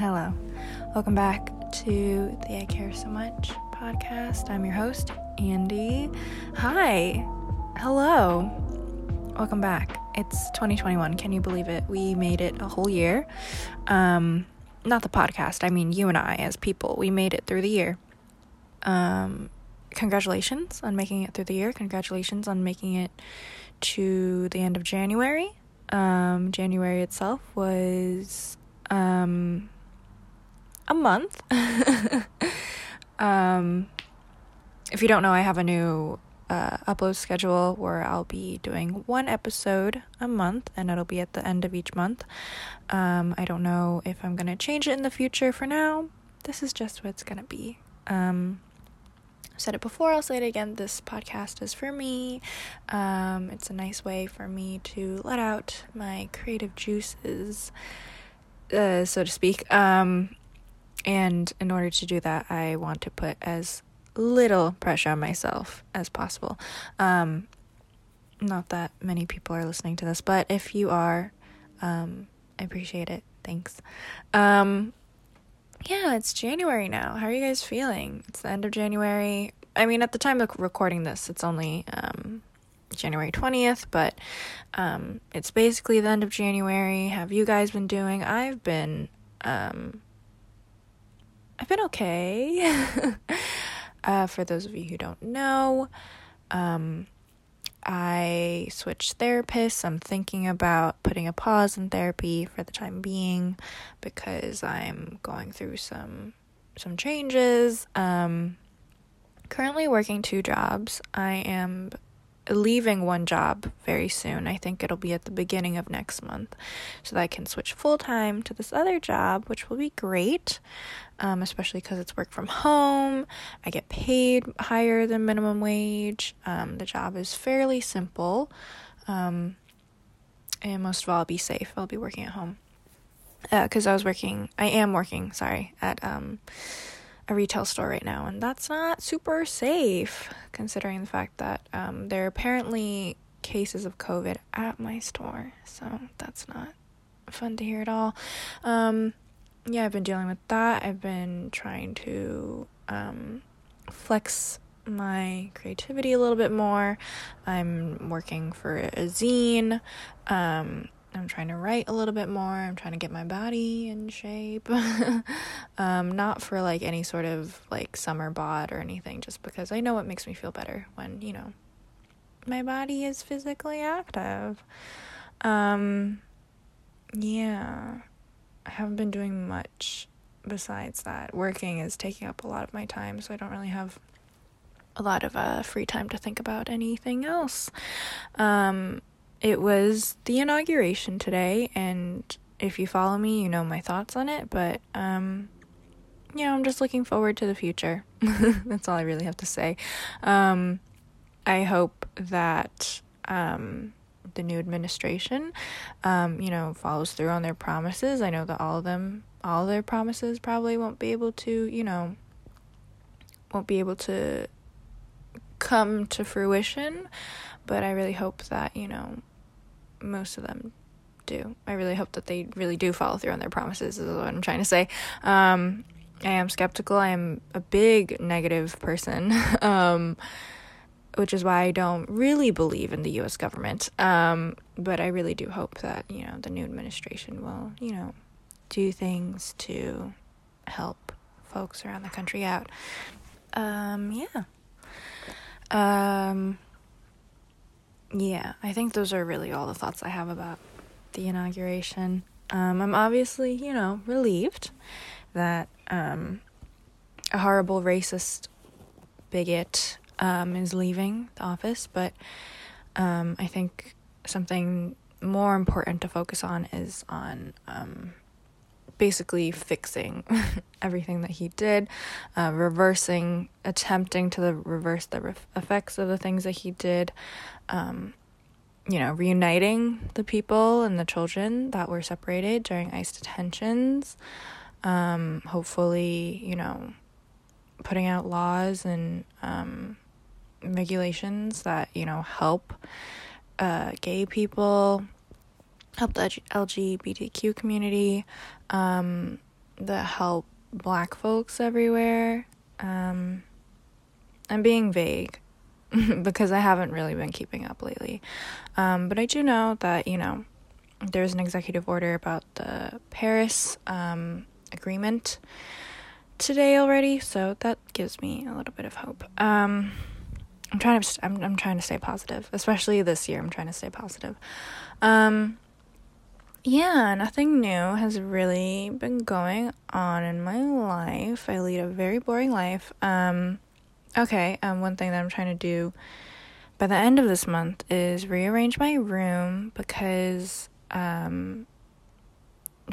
Hello. Welcome back to the I Care So Much podcast. I'm your host, Andy. Hi. Hello. Welcome back. It's 2021. Can you believe it? We made it a whole year. Um, not the podcast. I mean, you and I as people. We made it through the year. Um, congratulations on making it through the year. Congratulations on making it to the end of January. Um, January itself was um, a month. um, if you don't know, I have a new uh, upload schedule where I'll be doing one episode a month and it'll be at the end of each month. Um, I don't know if I'm going to change it in the future for now. This is just what it's going to be. Um, said it before, I'll say it again. This podcast is for me. Um, it's a nice way for me to let out my creative juices, uh, so to speak. Um, and in order to do that, I want to put as little pressure on myself as possible. Um, not that many people are listening to this, but if you are, um, I appreciate it. Thanks. Um, yeah, it's January now. How are you guys feeling? It's the end of January. I mean, at the time of recording this, it's only um, January 20th, but um, it's basically the end of January. Have you guys been doing? I've been, um, I've been okay. uh, for those of you who don't know, um, I switched therapists. I'm thinking about putting a pause in therapy for the time being because I'm going through some some changes. Um, currently working two jobs. I am leaving one job very soon. I think it'll be at the beginning of next month, so that I can switch full time to this other job, which will be great, um, especially because it's work from home. I get paid higher than minimum wage. Um, the job is fairly simple, um, and most of all, I'll be safe. I'll be working at home because uh, I was working. I am working. Sorry at um a retail store right now, and that's not super safe considering the fact that um, there are apparently cases of COVID at my store. So that's not fun to hear at all. Um, yeah, I've been dealing with that. I've been trying to um, flex my creativity a little bit more. I'm working for a zine. Um, I'm trying to write a little bit more. I'm trying to get my body in shape. um, not for like any sort of like summer bod or anything, just because I know it makes me feel better when, you know, my body is physically active. Um, yeah, I haven't been doing much besides that. Working is taking up a lot of my time, so I don't really have a lot of uh, free time to think about anything else. Um, it was the inauguration today, and if you follow me, you know my thoughts on it, but, um, you know, I'm just looking forward to the future. That's all I really have to say. Um, I hope that, um, the new administration, um, you know, follows through on their promises. I know that all of them, all their promises probably won't be able to, you know, won't be able to come to fruition, but I really hope that, you know, most of them do. I really hope that they really do follow through on their promises, is what I'm trying to say. Um, I am skeptical. I am a big negative person, um, which is why I don't really believe in the US government. Um, but I really do hope that, you know, the new administration will, you know, do things to help folks around the country out. Um, yeah. Yeah, I think those are really all the thoughts I have about the inauguration. Um, I'm obviously, you know, relieved that um, a horrible racist bigot um, is leaving the office, but um, I think something more important to focus on is on um, basically fixing everything that he did, uh, reversing, attempting to reverse the re- effects of the things that he did, um, you know, reuniting the people and the children that were separated during ICE detentions. Um, hopefully, you know, putting out laws and um, regulations that, you know, help uh, gay people help the LGBTQ community, um, that help black folks everywhere. Um, I'm being vague because I haven't really been keeping up lately. Um, but I do know that, you know, there's an executive order about the Paris um, agreement today already, so that gives me a little bit of hope. Um, I'm trying to I'm I'm trying to stay positive, especially this year. I'm trying to stay positive. Um, yeah, nothing new has really been going on in my life. I lead a very boring life. Um, okay, um, one thing that I'm trying to do by the end of this month is rearrange my room because um,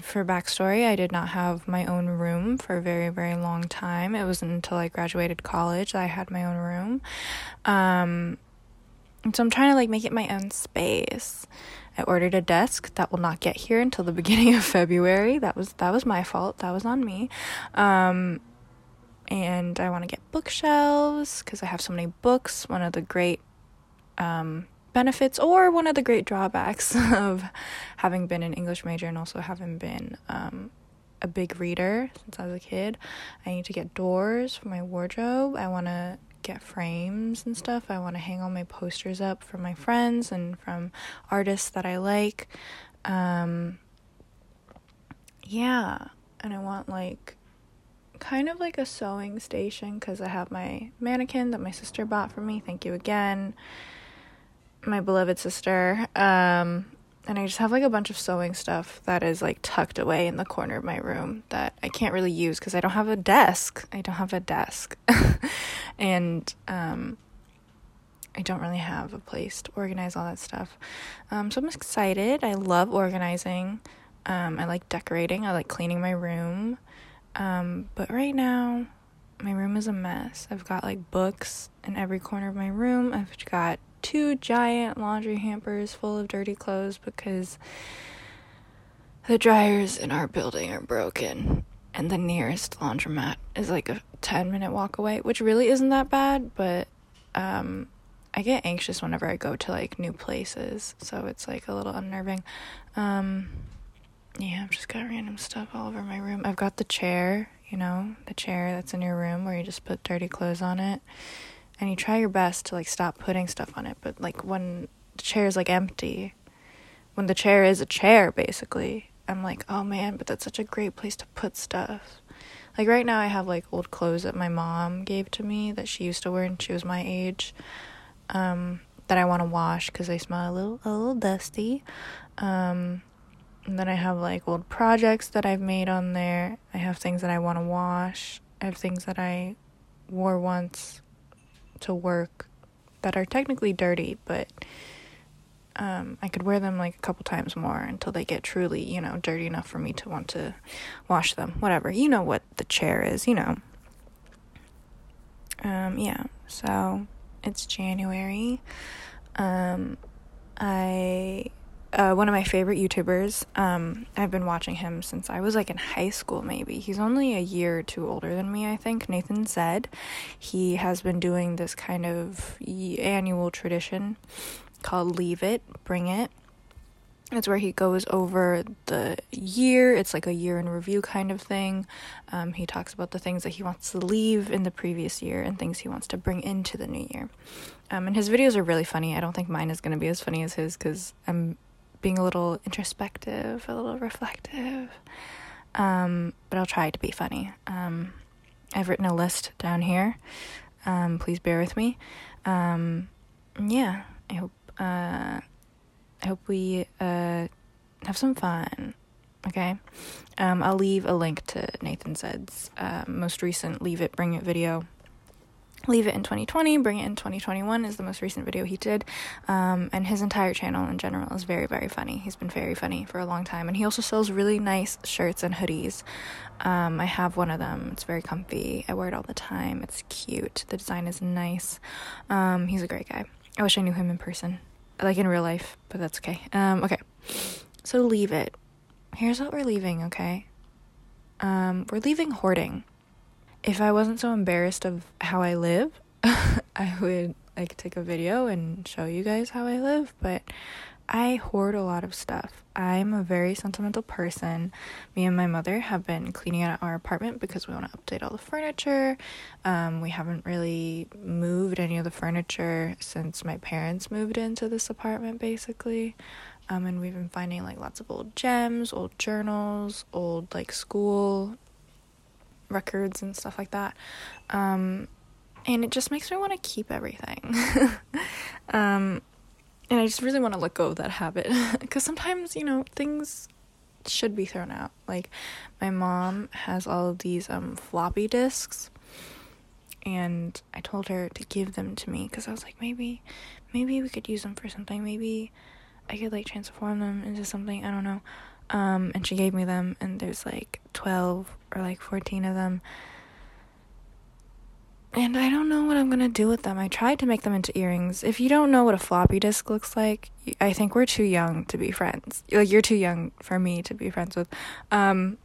for backstory, I did not have my own room for a very, very long time. It wasn't until I graduated college that I had my own room. Um, so I'm trying to like make it my own space. I ordered a desk that will not get here until the beginning of February. That was that was my fault. That was on me. Um, and I want to get bookshelves because I have so many books. One of the great um, benefits or one of the great drawbacks of having been an English major and also having been um, a big reader since I was a kid. I need to get doors for my wardrobe. I want to get frames and stuff. I want to hang all my posters up from my friends and from artists that I like. Um, yeah, and I want like kind of like a sewing station because I have my mannequin that my sister bought for me. Thank you again my beloved sister. Um, and I just have like a bunch of sewing stuff that is like tucked away in the corner of my room that I can't really use because I don't have a desk. I don't have a desk. and um, I don't really have a place to organize all that stuff. Um, so I'm excited. I love organizing. Um, I like decorating. I like cleaning my room. Um, but right now, my room is a mess. I've got like books in every corner of my room. I've got two giant laundry hampers full of dirty clothes because the dryers in our building are broken and the nearest laundromat is like a 10 minute walk away, which really isn't that bad, but um, I get anxious whenever I go to like new places, so it's like a little unnerving. Um, yeah, I've just got random stuff all over my room. I've got the chair, you know, the chair that's in your room where you just put dirty clothes on it and you try your best to like stop putting stuff on it but like when the chair is like empty when the chair is a chair basically i'm like oh man but that's such a great place to put stuff. Like right now i have like old clothes that my mom gave to me that she used to wear when she was my age um, that i want to wash because they smell a little a little dusty. Um, and then i have like old projects that i've made on there. I have things that i want to wash. I have things that i wore once to work that are technically dirty, but um, I could wear them like a couple times more until they get truly, you know, dirty enough for me to want to wash them. Whatever. You know what the chair is, you know. Um, yeah, so it's January. Um, I uh, one of my favorite YouTubers. Um, I've been watching him since I was like in high school, maybe. He's only a year or two older than me, I think. Nathan Zed He has been doing this kind of annual tradition called Leave It, Bring It. It's where he goes over the year. It's like a year in review kind of thing. Um, he talks about the things that he wants to leave in the previous year and things he wants to bring into the new year. Um, and his videos are really funny. I don't think mine is going to be as funny as his because I'm being a little introspective, a little reflective. Um, but I'll try to be funny. Um, I've written a list down here. Um, please bear with me. Um, yeah, I hope uh, I hope we uh, have some fun. Okay, um, I'll leave a link to Nathan Zed's uh, most recent "Leave It, Bring It" video Leave It in 2020, Bring It in 2021 is the most recent video he did. Um, and his entire channel in general is very, very funny. He's been very funny for a long time. And he also sells really nice shirts and hoodies. Um, I have one of them. It's very comfy. I wear it all the time. It's cute. The design is nice. Um, he's a great guy. I wish I knew him in person, like in real life, but that's okay. Um, okay. So leave it. Here's what we're leaving, okay? Um, we're leaving hoarding if I wasn't so embarrassed of how I live, I would like take a video and show you guys how I live, but I hoard a lot of stuff. I'm a very sentimental person. Me and my mother have been cleaning out our apartment because we want to update all the furniture. Um, we haven't really moved any of the furniture since my parents moved into this apartment, basically. Um, and we've been finding like lots of old gems, old journals, old like school records and stuff like that. Um, and it just makes me want to keep everything. um, and I just really want to let go of that habit because sometimes, you know, things should be thrown out. Like my mom has all of these um floppy disks and I told her to give them to me cuz I was like maybe maybe we could use them for something. Maybe I could like transform them into something, I don't know. Um and she gave me them and there's like 12 or like 14 of them and I don't know what I'm gonna do with them. I tried to make them into earrings. If you don't know what a floppy disk looks like, I think we're too young to be friends. Like you're too young for me to be friends with. Um,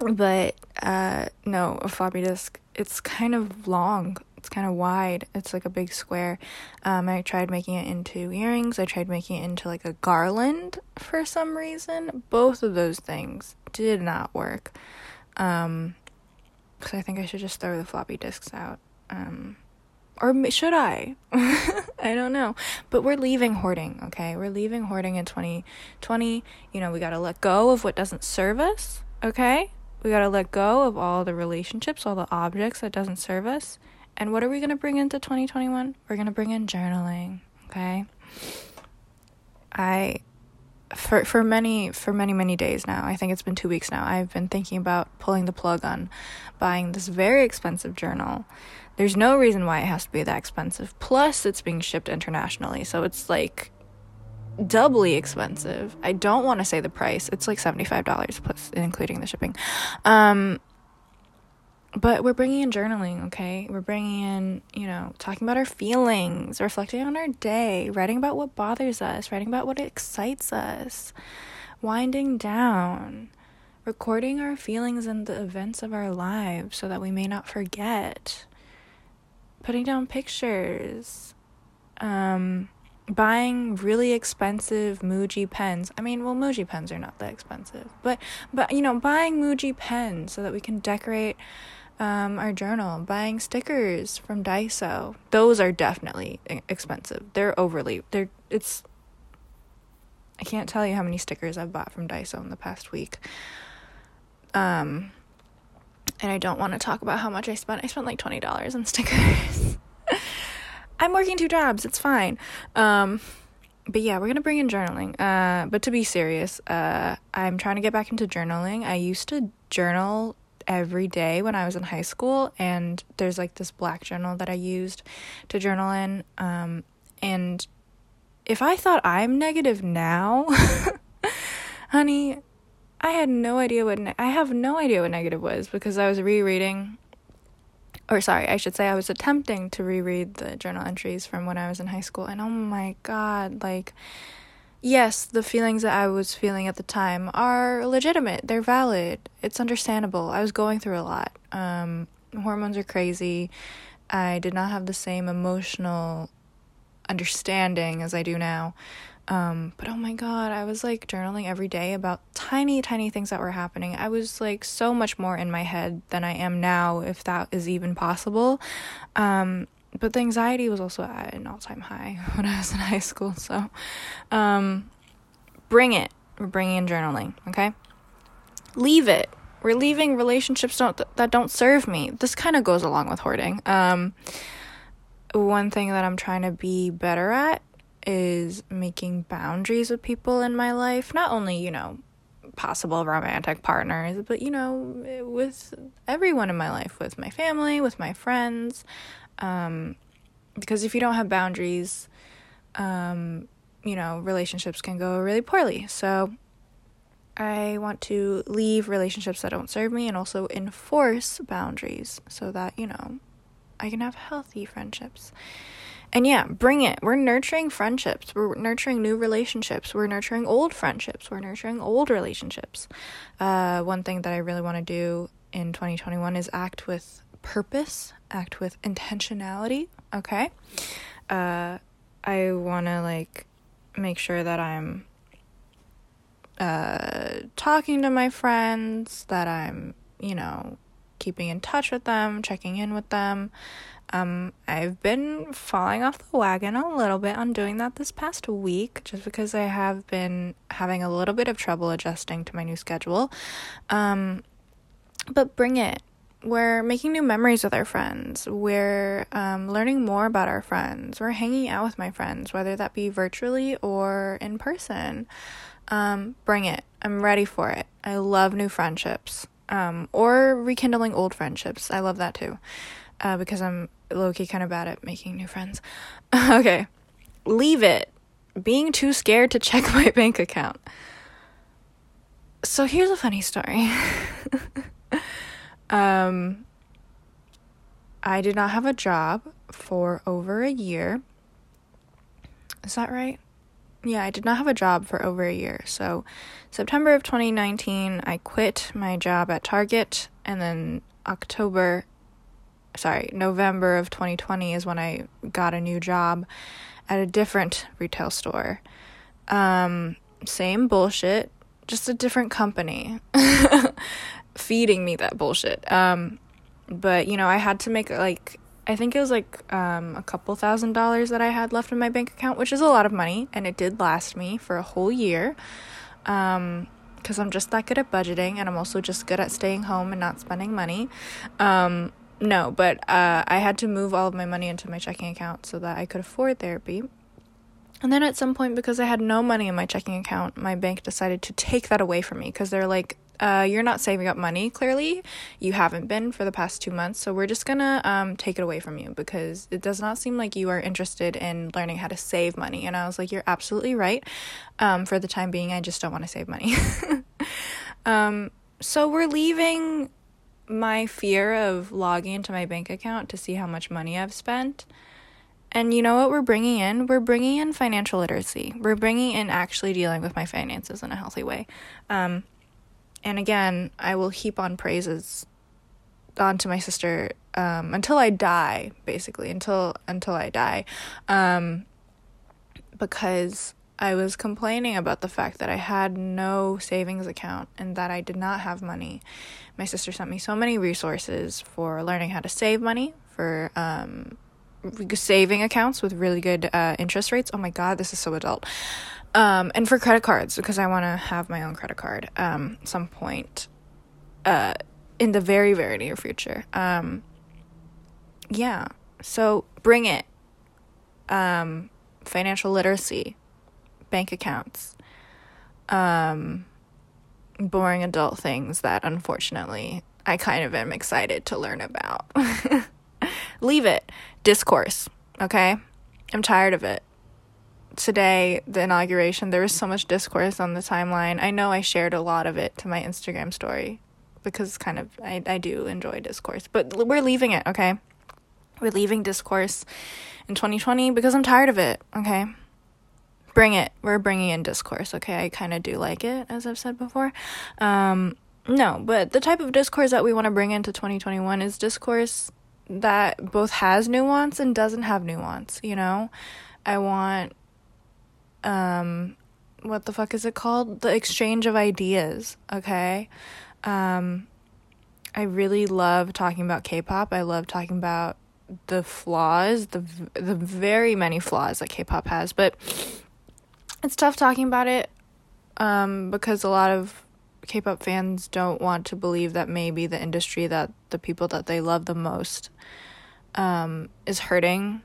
but uh, no, a floppy disk. It's kind of long. It's kind of wide. It's like a big square. Um, I tried making it into earrings. I tried making it into like a garland for some reason. Both of those things did not work. Um, because I think I should just throw the floppy disks out. Um, or should I? I don't know. But we're leaving hoarding, okay? We're leaving hoarding in 2020. You know, we got to let go of what doesn't serve us, okay? We got to let go of all the relationships, all the objects that doesn't serve us. And what are we going to bring into 2021? We're going to bring in journaling, okay? I for for many for many many days now i think it's been two weeks now i've been thinking about pulling the plug on buying this very expensive journal there's no reason why it has to be that expensive plus it's being shipped internationally so it's like doubly expensive i don't want to say the price it's like $75 plus including the shipping um but we're bringing in journaling, okay? We're bringing in, you know, talking about our feelings, reflecting on our day, writing about what bothers us, writing about what excites us, winding down, recording our feelings and the events of our lives so that we may not forget, putting down pictures, um, buying really expensive Muji pens. I mean, well, Muji pens are not that expensive, but but you know, buying Muji pens so that we can decorate um, our journal, buying stickers from Daiso. Those are definitely expensive. They're overly. They're it's. I can't tell you how many stickers I've bought from Daiso in the past week. Um, and I don't want to talk about how much I spent. I spent like twenty dollars on stickers. I'm working two jobs. It's fine. Um, but yeah, we're gonna bring in journaling. Uh, but to be serious, uh, I'm trying to get back into journaling. I used to journal every day when I was in high school, and there's like this black journal that I used to journal in. Um, and if I thought I'm negative now, honey, I had no idea what ne- I have no idea what negative was because I was rereading or sorry, I should say I was attempting to reread the journal entries from when I was in high school and oh my god, like yes, the feelings that I was feeling at the time are legitimate. They're valid. It's understandable. I was going through a lot. Um, hormones are crazy. I did not have the same emotional understanding as I do now. Um, but oh my god, I was like journaling every day about tiny, tiny things that were happening. I was like so much more in my head than I am now, if that is even possible. Um, but the anxiety was also at an all-time high when I was in high school. So, um, bring it. We're bringing in journaling. Okay. Leave it. We're leaving relationships don't that don't serve me. This kind of goes along with hoarding. Um, one thing that I'm trying to be better at is making boundaries with people in my life. Not only you know possible romantic partners, but you know, with everyone in my life, with my family, with my friends. Um, because if you don't have boundaries, um, you know, relationships can go really poorly. So I want to leave relationships that don't serve me and also enforce boundaries so that, you know, I can have healthy friendships. And yeah, bring it. We're nurturing friendships. We're nurturing new relationships. We're nurturing old friendships. We're nurturing old relationships. Uh, one thing that I really want to do in 2021 is act with purpose, act with intentionality, okay? Uh, I want to like make sure that I'm uh, talking to my friends, that I'm, you know, keeping in touch with them, checking in with them. Um, I've been falling off the wagon a little bit on doing that this past week just because I have been having a little bit of trouble adjusting to my new schedule. Um, but bring it. We're making new memories with our friends. We're um, learning more about our friends. We're hanging out with my friends, whether that be virtually or in person. Um, bring it. I'm ready for it. I love new friendships um, or rekindling old friendships. I love that too uh, because I'm low key kind of bad at making new friends. okay, leave it. Being too scared to check my bank account. So here's a funny story. um, I did not have a job for over a year. Is that right? Yeah, I did not have a job for over a year. So, September of 2019, I quit my job at Target, and then October sorry, November of 2020 is when I got a new job at a different retail store. Um, same bullshit, just a different company feeding me that bullshit. Um, but you know, I had to make like I think it was like um, a couple thousand dollars that I had left in my bank account, which is a lot of money, and it did last me for a whole year. Um, because I'm just that good at budgeting, and I'm also just good at staying home and not spending money. Um, no, but uh, I had to move all of my money into my checking account so that I could afford therapy. And then at some point, because I had no money in my checking account, my bank decided to take that away from me because they're like, uh, you're not saving up money, clearly. You haven't been for the past two months, so we're just gonna um, take it away from you because it does not seem like you are interested in learning how to save money. And I was like, you're absolutely right. Um, for the time being, I just don't want to save money. um, so we're leaving my fear of logging into my bank account to see how much money I've spent. And you know what we're bringing in? We're bringing in financial literacy. We're bringing in actually dealing with my finances in a healthy way. Um, and again, I will heap on praises onto my sister um, until I die, basically until until I die, um, because I was complaining about the fact that I had no savings account and that I did not have money. My sister sent me so many resources for learning how to save money, for um, saving accounts with really good uh, interest rates. Oh my god, this is so adult. Um, and for credit cards because I want to have my own credit card um, some point uh, in the very very near future. Um, yeah, so bring it. Um, financial literacy bank accounts, um, boring adult things that unfortunately I kind of am excited to learn about. Leave it. Discourse, okay? I'm tired of it. Today, the inauguration, there was so much discourse on the timeline. I know I shared a lot of it to my Instagram story because kind of I, I do enjoy discourse, but we're leaving it, okay? We're leaving discourse in 2020 because I'm tired of it, okay? bring it. We're bringing in discourse. Okay, I kind of do like it, as I've said before. Um, no, but the type of discourse that we want to bring into 2021 is discourse that both has nuance and doesn't have nuance. You know, I want, um, what the fuck is it called? The exchange of ideas. Okay, um, I really love talking about K-pop. I love talking about the flaws, the the very many flaws that K-pop has, but it's tough talking about it um, because a lot of K-pop fans don't want to believe that maybe the industry that the people that they love the most um, is hurting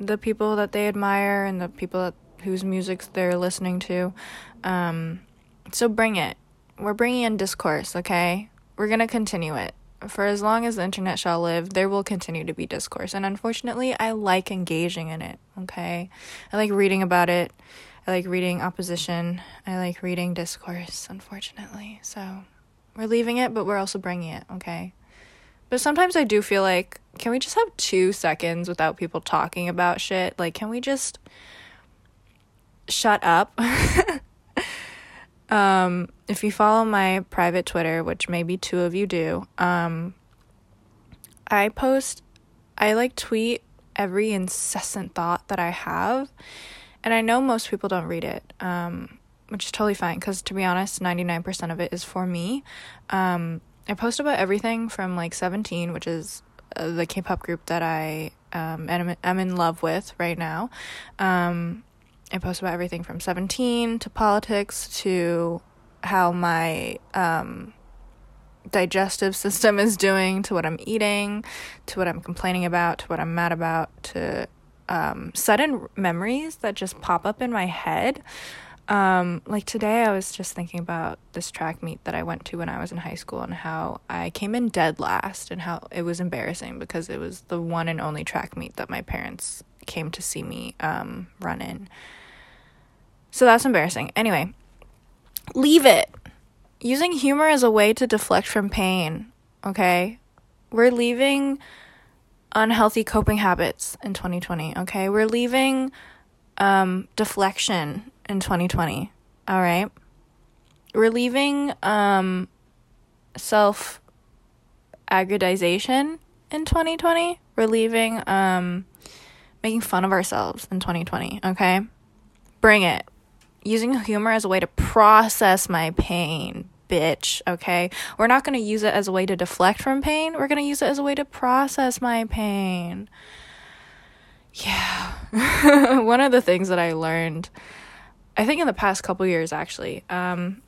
the people that they admire and the people that, whose music they're listening to. Um, so bring it. We're bringing in discourse, okay? We're gonna continue it. For as long as the internet shall live, there will continue to be discourse. And unfortunately, I like engaging in it, okay? I like reading about it. I like reading opposition. I like reading discourse, unfortunately. So we're leaving it, but we're also bringing it, okay? But sometimes I do feel like, can we just have two seconds without people talking about shit? Like, can we just shut up? um, if you follow my private Twitter, which maybe two of you do, um, I post, I like tweet every incessant thought that I have And I know most people don't read it, um, which is totally fine because to be honest, 99% of it is for me. Um, I post about everything from like 17, which is uh, the K pop group that I um, am, am in love with right now. Um, I post about everything from 17 to politics to how my um, digestive system is doing, to what I'm eating, to what I'm complaining about, to what I'm mad about, to um, sudden memories that just pop up in my head. Um, like today, I was just thinking about this track meet that I went to when I was in high school and how I came in dead last and how it was embarrassing because it was the one and only track meet that my parents came to see me um, run in. So that's embarrassing. Anyway, leave it. Using humor as a way to deflect from pain, okay? We're leaving unhealthy coping habits in 2020, okay? We're leaving um, deflection in 2020, all right? We're leaving um, self aggrandization in 2020. We're leaving um, making fun of ourselves in 2020, okay? Bring it. Using humor as a way to process my pain, bitch, okay? We're not going to use it as a way to deflect from pain. We're going to use it as a way to process my pain. Yeah. One of the things that I learned I think in the past couple years actually, um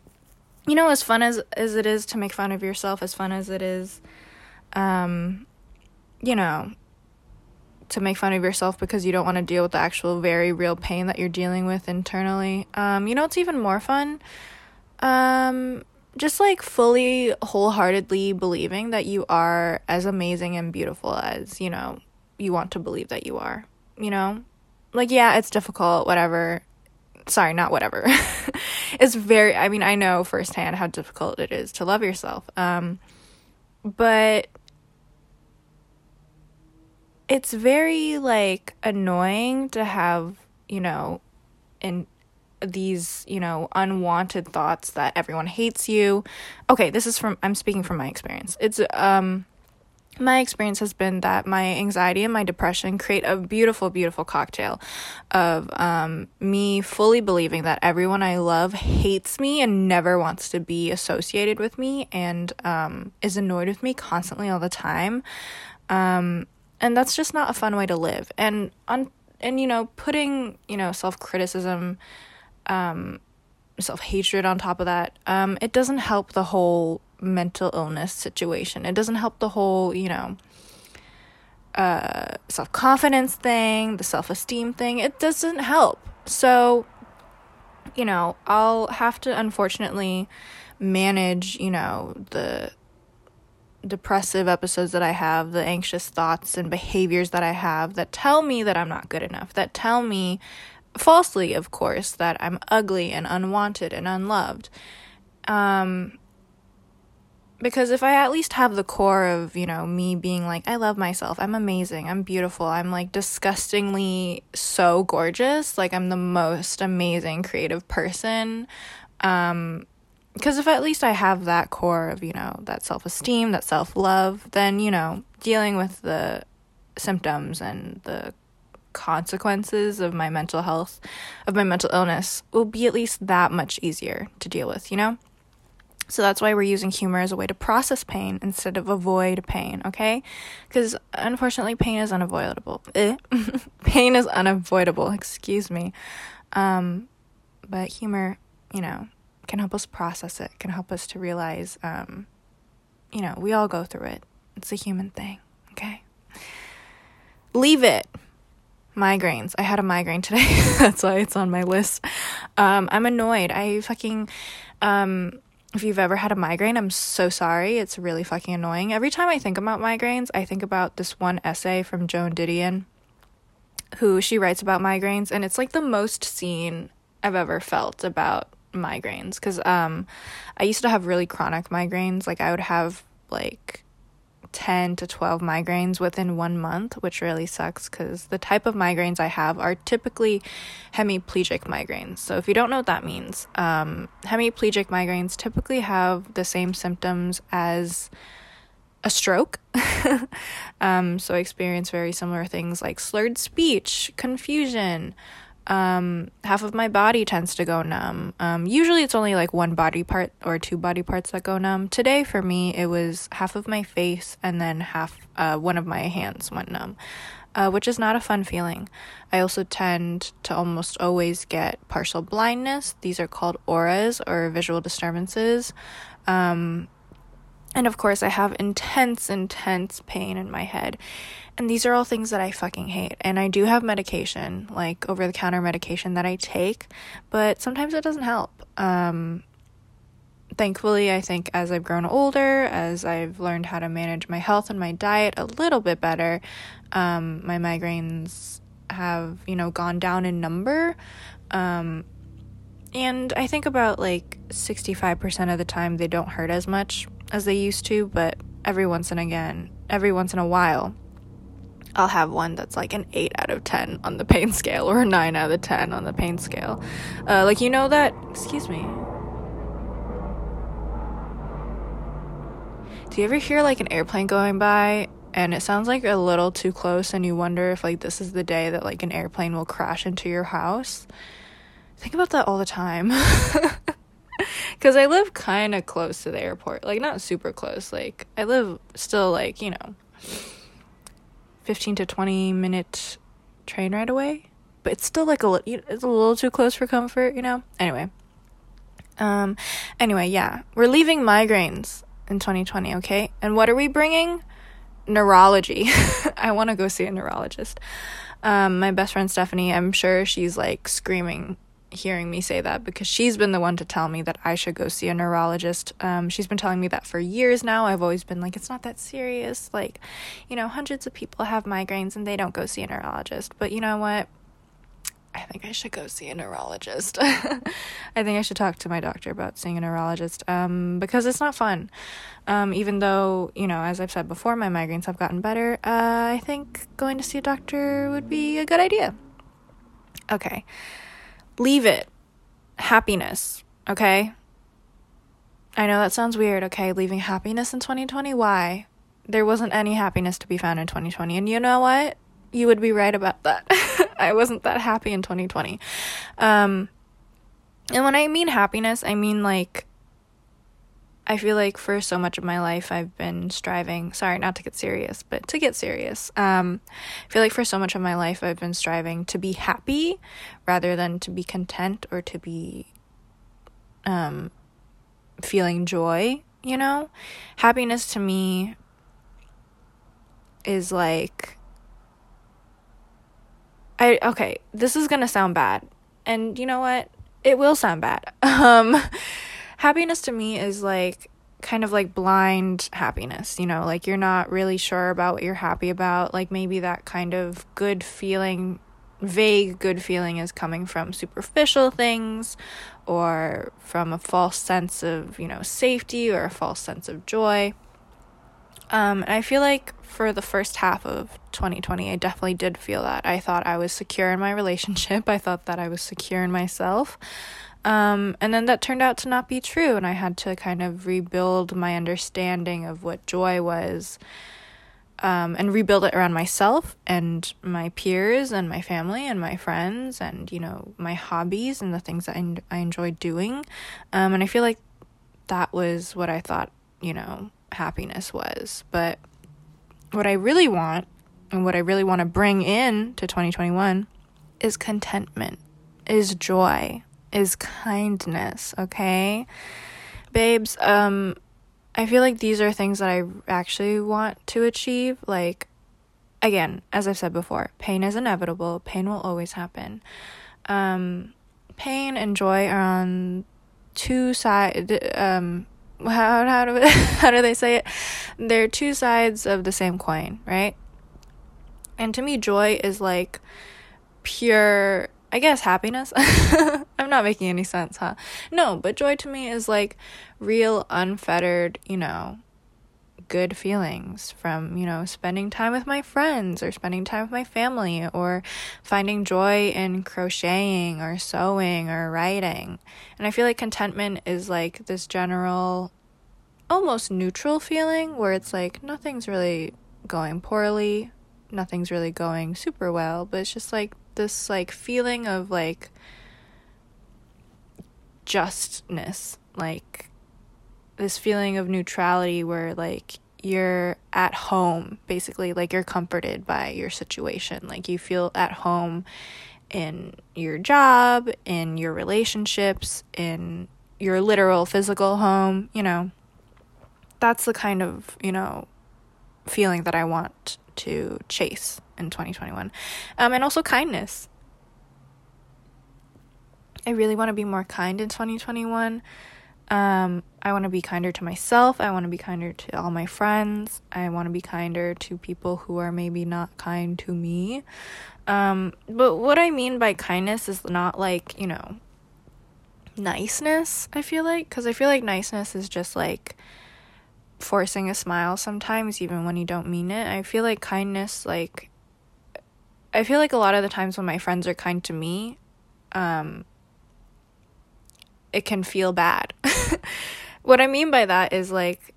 you know as fun as as it is to make fun of yourself, as fun as it is um you know, to make fun of yourself because you don't want to deal with the actual very real pain that you're dealing with internally. Um, you know, it's even more fun. Um, just like fully wholeheartedly believing that you are as amazing and beautiful as, you know, you want to believe that you are, you know? Like, yeah, it's difficult, whatever. Sorry, not whatever. it's very, I mean, I know firsthand how difficult it is to love yourself. Um, but it's very, like, annoying to have, you know, in these, you know, unwanted thoughts that everyone hates you. Okay, this is from I'm speaking from my experience. It's um my experience has been that my anxiety and my depression create a beautiful, beautiful cocktail of um, me fully believing that everyone I love hates me and never wants to be associated with me and um, is annoyed with me constantly all the time. Um, and that's just not a fun way to live. And on and you know, putting you know self criticism um, self hatred on top of that, um, it doesn't help the whole mental illness situation. It doesn't help the whole, you know, uh, self confidence thing, the self esteem thing. It doesn't help. So, you know, I'll have to unfortunately manage, you know, the depressive episodes that I have, the anxious thoughts and behaviors that I have that tell me that I'm not good enough, that tell me falsely, of course, that I'm ugly and unwanted and unloved. Um, because if I at least have the core of, you know, me being like, I love myself, I'm amazing, I'm beautiful, I'm like disgustingly so gorgeous, like I'm the most amazing creative person. Um, because if at least I have that core of, you know, that self esteem, that self love, then, you know, dealing with the symptoms and the consequences of my mental health, of my mental illness, will be at least that much easier to deal with, you know? So that's why we're using humor as a way to process pain instead of avoid pain, okay? Because unfortunately, pain is unavoidable. Eh? pain is unavoidable, excuse me. Um, but humor, you know, can help us process it, can help us to realize, um, you know, we all go through it. It's a human thing, okay? Leave it migraines. I had a migraine today. That's why it's on my list. Um, I'm annoyed. I fucking um if you've ever had a migraine, I'm so sorry. It's really fucking annoying. Every time I think about migraines, I think about this one essay from Joan Didion who she writes about migraines and it's like the most seen I've ever felt about migraines cuz um I used to have really chronic migraines. Like I would have like 10 to 12 migraines within one month, which really sucks because the type of migraines I have are typically hemiplegic migraines. So, if you don't know what that means, um, hemiplegic migraines typically have the same symptoms as a stroke. um, so, I experience very similar things like slurred speech, confusion, Um, half of my body tends to go numb. Um, usually it's only like one body part or two body parts that go numb. Today for me, it was half of my face and then half, uh, one of my hands went numb, uh, which is not a fun feeling. I also tend to almost always get partial blindness. These are called auras or visual disturbances. Um, and of course, I have intense, intense pain in my head. And these are all things that I fucking hate. And I do have medication, like over the counter medication that I take, but sometimes it doesn't help. Um, thankfully, I think as I've grown older, as I've learned how to manage my health and my diet a little bit better, um, my migraines have, you know, gone down in number. Um, and I think about like 65% of the time they don't hurt as much as they used to, but every once and again, every once in a while, I'll have one that's like an 8 out of 10 on the pain scale or a 9 out of 10 on the pain scale. Uh, like, you know that, excuse me. Do you ever hear like an airplane going by and it sounds like a little too close and you wonder if like this is the day that like an airplane will crash into your house? think about that all the time. Cuz I live kind of close to the airport. Like not super close. Like I live still like, you know, 15 to 20 minute train ride away, but it's still like a li- it's a little too close for comfort, you know. Anyway. Um anyway, yeah. We're leaving migraines in 2020, okay? And what are we bringing? Neurology. I want to go see a neurologist. Um, my best friend Stephanie, I'm sure she's like screaming hearing me say that because she's been the one to tell me that I should go see a neurologist. Um, she's been telling me that for years now. I've always been like, it's not that serious. Like, you know, hundreds of people have migraines and they don't go see a neurologist. But you know what? I think I should go see a neurologist. I think I should talk to my doctor about seeing a neurologist um, because it's not fun. Um, even though, you know, as I've said before, my migraines have gotten better, uh, I think going to see a doctor would be a good idea. Okay. Leave it. Happiness, okay? I know that sounds weird, okay? Leaving happiness in 2020? Why? There wasn't any happiness to be found in 2020. And you know what? You would be right about that. I wasn't that happy in 2020. Um, and when I mean happiness, I mean like I feel like for so much of my life I've been striving, sorry, not to get serious, but to get serious. Um, I feel like for so much of my life I've been striving to be happy rather than to be content or to be um, feeling joy, you know? Happiness to me is like I okay, this is to sound bad. And you know what? It will sound bad. Um happiness to me is like kind of like blind happiness, you know, like you're not really sure about what you're happy about. Like maybe that kind of good feeling, vague good feeling is coming from superficial things or from a false sense of, you know, safety or a false sense of joy. Um, and I feel like for the first half of 2020, I definitely did feel that. I thought I was secure in my relationship. I thought that I was secure in myself. Um, and then that turned out to not be true, and I had to kind of rebuild my understanding of what joy was. Um, and rebuild it around myself and my peers and my family and my friends and you know my hobbies and the things that I, I enjoyed doing um, and i feel like that was what i thought you know happiness was but what i really want and what i really want to bring in to 2021 is contentment is joy is kindness, okay? Babes, um I feel like these are things that I actually want to achieve. Like again, as I've said before, pain is inevitable. Pain will always happen. Um pain and joy are on two sides um how how do how do they say it? They're two sides of the same coin, right? And to me joy is like pure I guess happiness. I'm not making any sense, huh? No, but joy to me is like real, unfettered, you know, good feelings from, you know, spending time with my friends or spending time with my family or finding joy in crocheting or sewing or writing. And I feel like contentment is like this general, almost neutral feeling where it's like nothing's really going poorly, nothing's really going super well, but it's just like This like feeling of like justness, like this feeling of neutrality where like you're at home basically like you're comforted by your situation. Like you feel at home in your job in your relationships in your literal physical home you know? That's the kind of you know feeling that i want to chase in 2021 um and also kindness i really want to be more kind in 2021 um, I want to be kinder to myself. I want to be kinder to all my friends. I want to be kinder to people who are maybe not kind to me. Um, but what I mean by kindness is not like, you know, niceness, I feel like. Because I feel like niceness is just like forcing a smile sometimes, even when you don't mean it. I feel like kindness, like, I feel like a lot of the times when my friends are kind to me, um, it can feel bad. what I mean by that is like,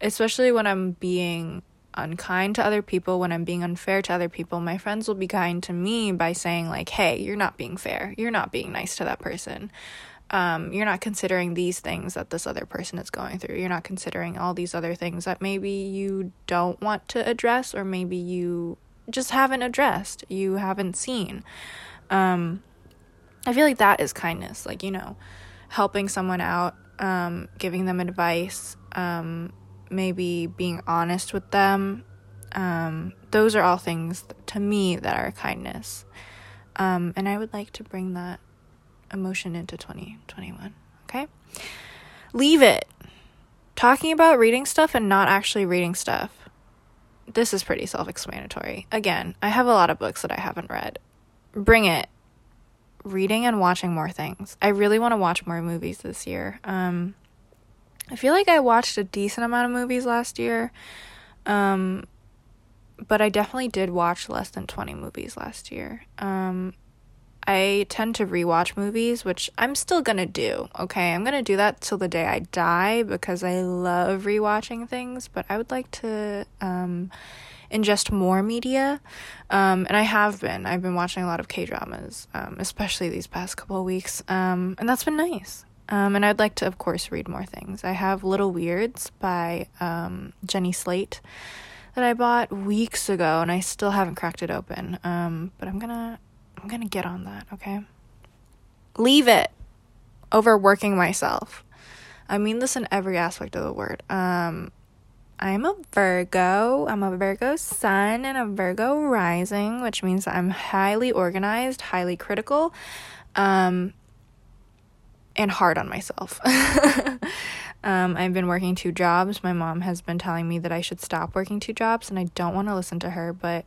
especially when I'm being unkind to other people, when I'm being unfair to other people, my friends will be kind to me by saying, like, hey, you're not being fair. You're not being nice to that person. Um, you're not considering these things that this other person is going through. You're not considering all these other things that maybe you don't want to address, or maybe you just haven't addressed, you haven't seen. Um, I feel like that is kindness. Like, you know, helping someone out, um, giving them advice, um, maybe being honest with them. Um, those are all things to me that are kindness. Um, and I would like to bring that emotion into 2021. Okay? Leave it. Talking about reading stuff and not actually reading stuff. This is pretty self explanatory. Again, I have a lot of books that I haven't read. Bring it reading and watching more things. I really want to watch more movies this year. Um, I feel like I watched a decent amount of movies last year. Um, but I definitely did watch less than 20 movies last year. Um, I tend to rewatch movies, which I'm still gonna do. Okay, I'm gonna do that till the day I die because I love rewatching things, but I would like to um, ingest more media. Um, and I have been. I've been watching a lot of K dramas, um, especially these past couple of weeks. Um, and that's been nice. Um, and I'd like to, of course, read more things. I have Little Weirds by um, Jenny Slate that I bought weeks ago, and I still haven't cracked it open. But I'm gonna, I'm gonna get on that. Okay. Leave it. Overworking myself. I mean this in every aspect of the word. Um, I'm a Virgo. I'm a Virgo sun and a Virgo rising, which means I'm highly organized, highly critical, um, and hard on myself. um, I've been working two jobs. My mom has been telling me that I should stop working two jobs, and I don't want to listen to her, but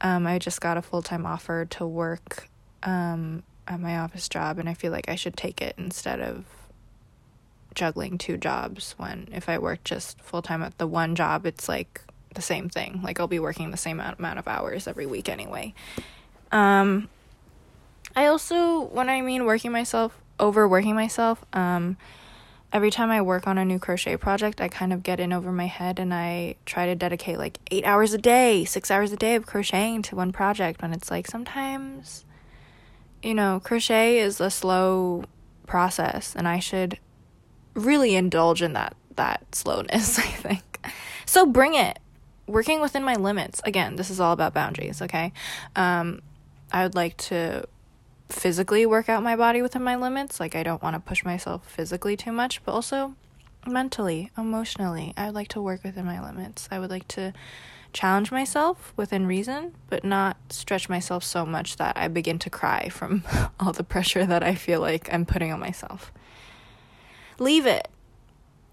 um, I just got a full time offer to work um, at my office job, and I feel like I should take it instead of juggling two jobs when if I work just full time at the one job, it's like the same thing. Like I'll be working the same amount of hours every week anyway. Um, I also, when I mean working myself, overworking myself, um, every time I work on a new crochet project, I kind of get in over my head and I try to dedicate like eight hours a day, six hours a day of crocheting to one project when it's like sometimes, you know, crochet is a slow process and I should really indulge in that that slowness, I think. So bring it. Working within my limits. Again, this is all about boundaries, okay? Um I would like to physically work out my body within my limits. Like I don't want to push myself physically too much, but also mentally, emotionally. I would like to work within my limits. I would like to challenge myself within reason, but not stretch myself so much that I begin to cry from all the pressure that I feel like I'm putting on myself. Leave it.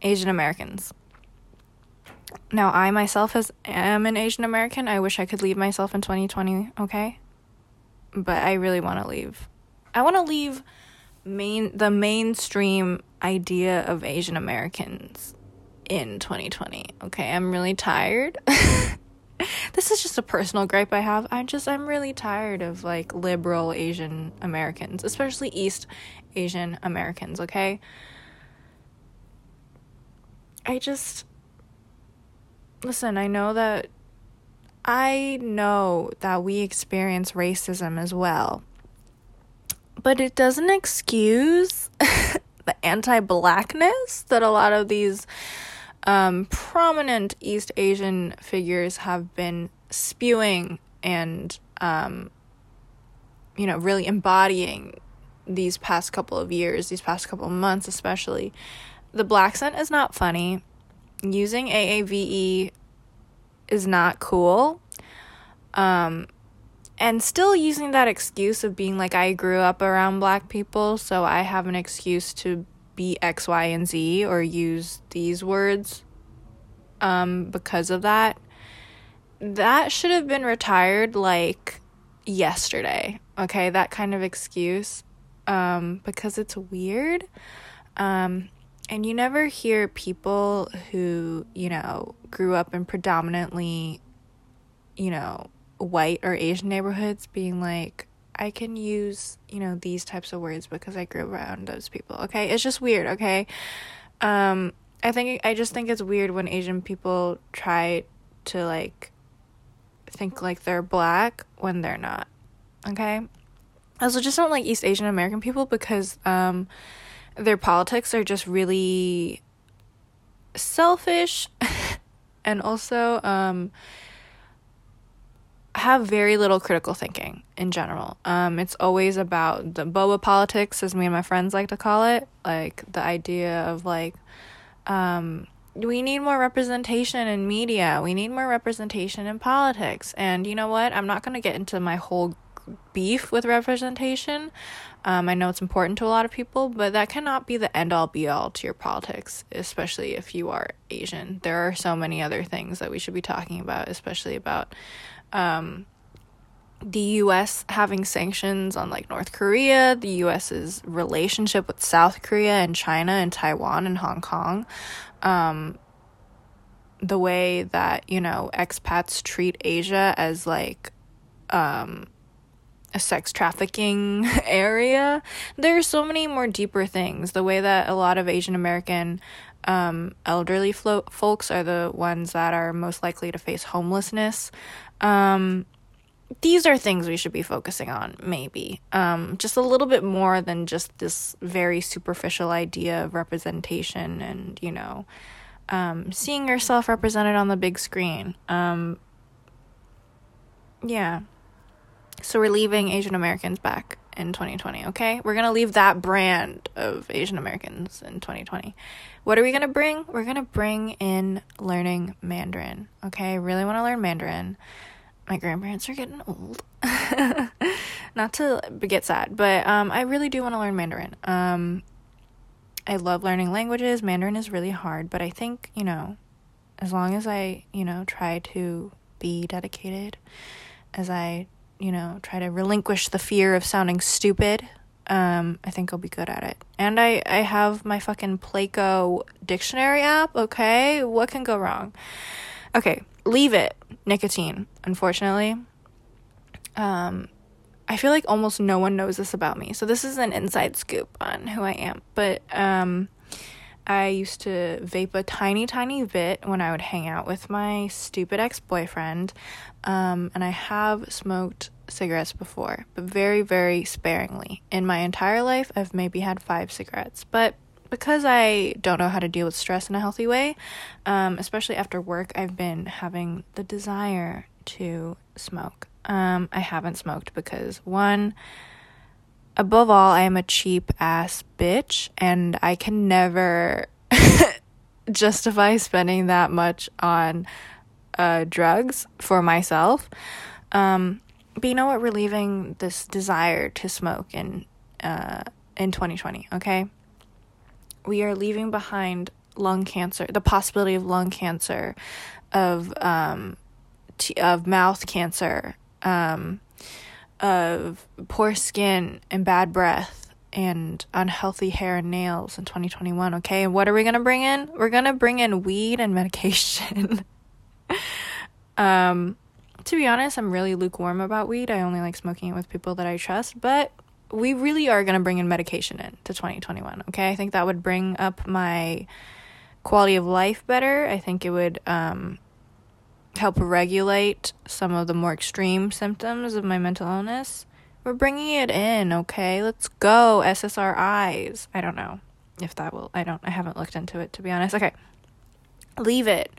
Asian Americans. Now, I myself as am an Asian American. I wish I could leave myself in 2020, okay? But I really want to leave. I want to leave main the mainstream idea of Asian Americans in 2020. Okay, I'm really tired. this is just a personal gripe I have. I just I'm really tired of like liberal Asian Americans, especially East Asian Americans, okay? I just listen, I know that I know that we experience racism as well, but it doesn't excuse the anti blackness that a lot of these um, prominent East Asian figures have been spewing and, um, you know, really embodying these past couple of years, these past couple of months, especially. The blaccent is not funny. Using AAVE is not cool. Um, and still using that excuse of being like, I grew up around black people, so I have an excuse to be X, Y, and Z or use these words um, because of that. That should have been retired like yesterday. Okay, that kind of excuse um, because it's weird. Um, and you never hear people who, you know, grew up in predominantly, you know, white or Asian neighborhoods being like, I can use, you know, these types of words because I grew around those people. Okay? It's just weird, okay? Um I think I just think it's weird when Asian people try to like think like they're black when they're not. Okay? I also just don't like East Asian American people because um their politics are just really selfish and also um have very little critical thinking in general. Um, it's always about the boba politics, as me and my friends like to call it, like the idea of like, um, we need more representation in media. We need more representation in politics. And you know what? I'm not going to get into my whole beef with representation. Um, I know it's important to a lot of people, but that cannot be the end all be all to your politics, especially if you are Asian. There are so many other things that we should be talking about, especially about um, the US having sanctions on like North Korea, the US's relationship with South Korea and China and Taiwan and Hong Kong, um, the way that, you know, expats treat Asia as like um, a sex trafficking area. There are so many more deeper things. The way that a lot of Asian American um, elderly flo- folks are the ones that are most likely to face homelessness. Um, these are things we should be focusing on, maybe. Um, just a little bit more than just this very superficial idea of representation and, you know, um, seeing yourself represented on the big screen. Um, yeah. So we're leaving Asian Americans back in 2020, okay? We're going to leave that brand of Asian Americans in 2020. What are we going to bring? We're going to bring in learning Mandarin, okay? I really want to learn Mandarin. My grandparents are getting old. Not to get sad, but um, I really do want to learn Mandarin. Um, I love learning languages. Mandarin is really hard, but I think, you know, as long as I, you know, try to be dedicated, as I you know, try to relinquish the fear of sounding stupid, um, I think I'll be good at it. And I, I have my fucking Pleco dictionary app, okay? What can go wrong? Okay, leave it. Nicotine, unfortunately. Um, I feel like almost no one knows this about me. So this is an inside scoop on who I am. But um I used to vape a tiny, tiny bit when I would hang out with my stupid ex boyfriend. Um, and I have smoked cigarettes before, but very, very sparingly. In my entire life, I've maybe had five cigarettes. But because I don't know how to deal with stress in a healthy way, um, especially after work, I've been having the desire to smoke. Um, I haven't smoked because one, above all, I am a cheap ass bitch and I can never justify spending that much on uh, drugs for myself. Um, but you know what? We're leaving this desire to smoke in uh, in 2020. Okay, we are leaving behind lung cancer, the possibility of lung cancer, of um, t- of mouth cancer, um, of poor skin and bad breath and unhealthy hair and nails in 2021, okay? And what are we to bring in? We're to bring in weed and medication. Um to be honest, I'm really lukewarm about weed. I only like smoking it with people that I trust, but we really are going to bring in medication in to 2021, okay? I think that would bring up my quality of life better. I think it would um help regulate some of the more extreme symptoms of my mental illness. We're bringing it in, okay? Let's go, SSRIs. I don't know if that will. I don't. I haven't looked into it to be honest. Okay, leave it.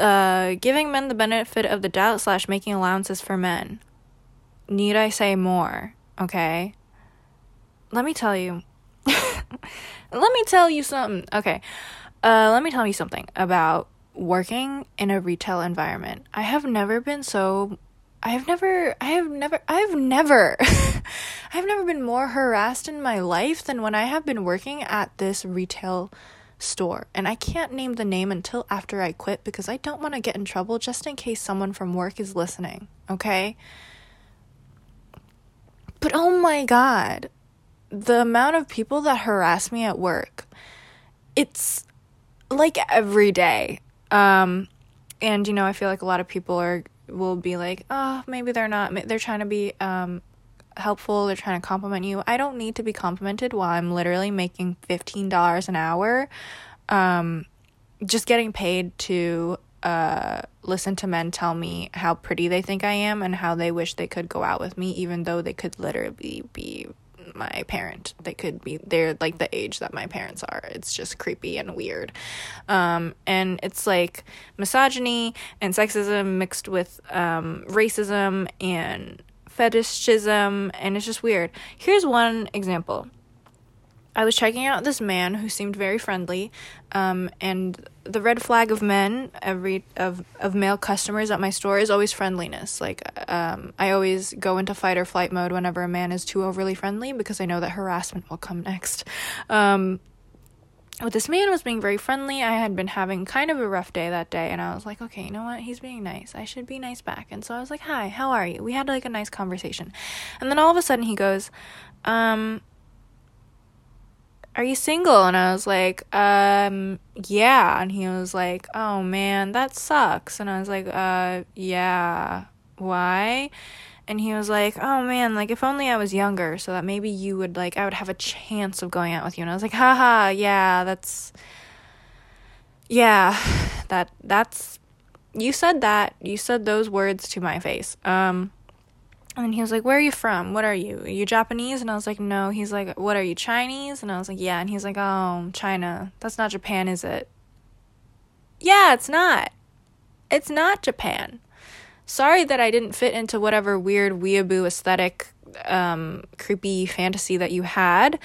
Uh, giving men the benefit of the doubt slash making allowances for men. Need I say more? Okay. Let me tell you. let me tell you something. Okay. Uh, let me tell you something about working in a retail environment. I have never been so I have never I have never I have never I've never been more harassed in my life than when I have been working at this retail store. And I can't name the name until after I quit because I don't want to get in trouble just in case someone from work is listening, okay? But oh my god, the amount of people that harass me at work. It's like every day. Um and you know, I feel like a lot of people are will be like, "Oh, maybe they're not they're trying to be um helpful, they're trying to compliment you. I don't need to be complimented while I'm literally making $15 an hour. Um, just getting paid to uh, listen to men tell me how pretty they think I am and how they wish they could go out with me, even though they could literally be my parent. They could be, they're like the age that my parents are. It's just creepy and weird. Um, and it's like misogyny and sexism mixed with um, racism and fetishism, and it's just weird. Here's one example. I was checking out this man who seemed very friendly, um, and the red flag of men, every of of male customers at my store is always friendliness. Like, um, I always go into fight or flight mode whenever a man is too overly friendly because I know that harassment will come next. Um, but this man was being very friendly. I had been having kind of a rough day that day, and I was like, okay, you know what? He's being nice. I should be nice back. And so I was like, hi, how are you? We had like a nice conversation. And then all of a sudden he goes, um, are you single? And I was like, um, yeah. And he was like, oh man, that sucks. And I was like, uh, yeah. Why? And he was like, "Oh man, like if only I was younger, so that maybe you would like I would have a chance of going out with you." And I was like, "Haha, yeah, that's yeah, that that's you said that. You said those words to my face." Um and he was like, "Where are you from? What are you? Are you Japanese?" And I was like, "No." He's like, "What are you Chinese?" And I was like, "Yeah." And he's like, "Oh, China. That's not Japan, is it?" Yeah, it's not. It's not Japan sorry that I didn't fit into whatever weird weeaboo aesthetic um creepy fantasy that you had.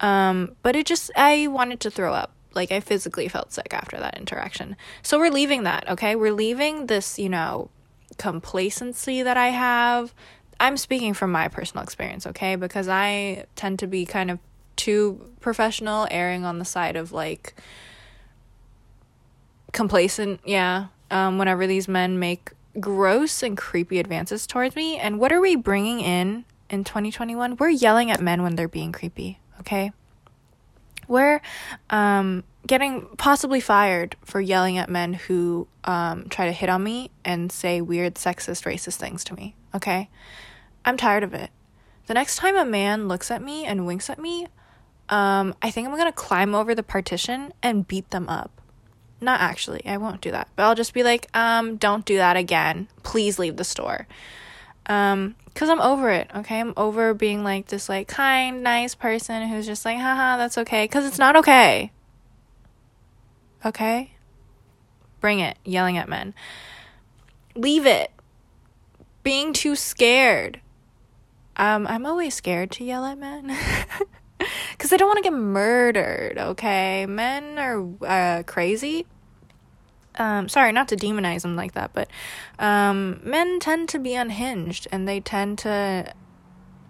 Um but it just i wanted to throw up. Like i physically felt sick after that interaction. So we're leaving that okay? We're leaving this you know complacency that i have. I'm speaking from my personal experience okay? Because i tend to be kind of too professional erring on the side of like complacent yeah um whenever these men make gross and creepy advances towards me. And what are we bringing in in 2021? We're yelling at men when they're being creepy, okay? We're um, getting possibly fired for yelling at men who um, try to hit on me and say weird, sexist, racist things to me, okay? I'm tired of it. The next time a man looks at me and winks at me, um, I think I'm gonna climb over the partition and beat them up. Not actually, I won't do that. But I'll just be like, um, don't do that again. Please leave the store. Um, cause I'm over it, okay? I'm over being like this like kind, nice person who's just like, haha, that's okay. Cause it's not okay. Okay? Bring it, yelling at men. Leave it. Being too scared. Um, I'm always scared to yell at men. because I don't want to get murdered, okay? Men are uh, crazy. Um, sorry, not to demonize them like that, but um, men tend to be unhinged and they tend to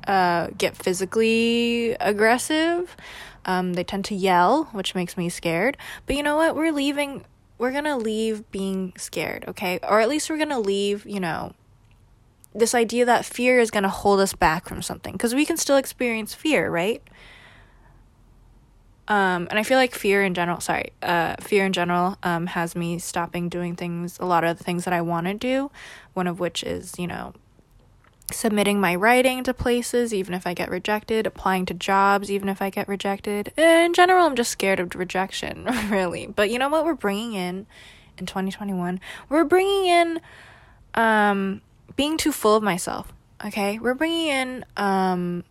uh, get physically aggressive. Um, they tend to yell, which makes me scared. But you know what? We're leaving. We're gonna leave being scared, okay? Or at least we're gonna leave, you know, this idea that fear is gonna hold us back from something. Because we can still experience fear, right? Um, and I feel like fear in general, sorry, uh, fear in general um, has me stopping doing things, a lot of the things that I want to do. One of which is, you know, submitting my writing to places, even if I get rejected, applying to jobs, even if I get rejected. In general, I'm just scared of rejection, really. But you know what we're bringing in in 2021. We're bringing in um, being too full of myself. Okay, we're bringing in um,